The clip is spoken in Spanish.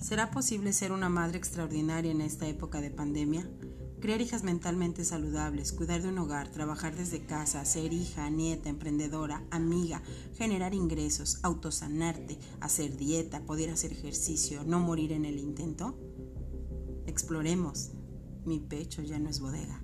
¿Será posible ser una madre extraordinaria en esta época de pandemia? Crear hijas mentalmente saludables, cuidar de un hogar, trabajar desde casa, ser hija, nieta, emprendedora, amiga, generar ingresos, autosanarte, hacer dieta, poder hacer ejercicio, no morir en el intento. Exploremos. Mi pecho ya no es bodega.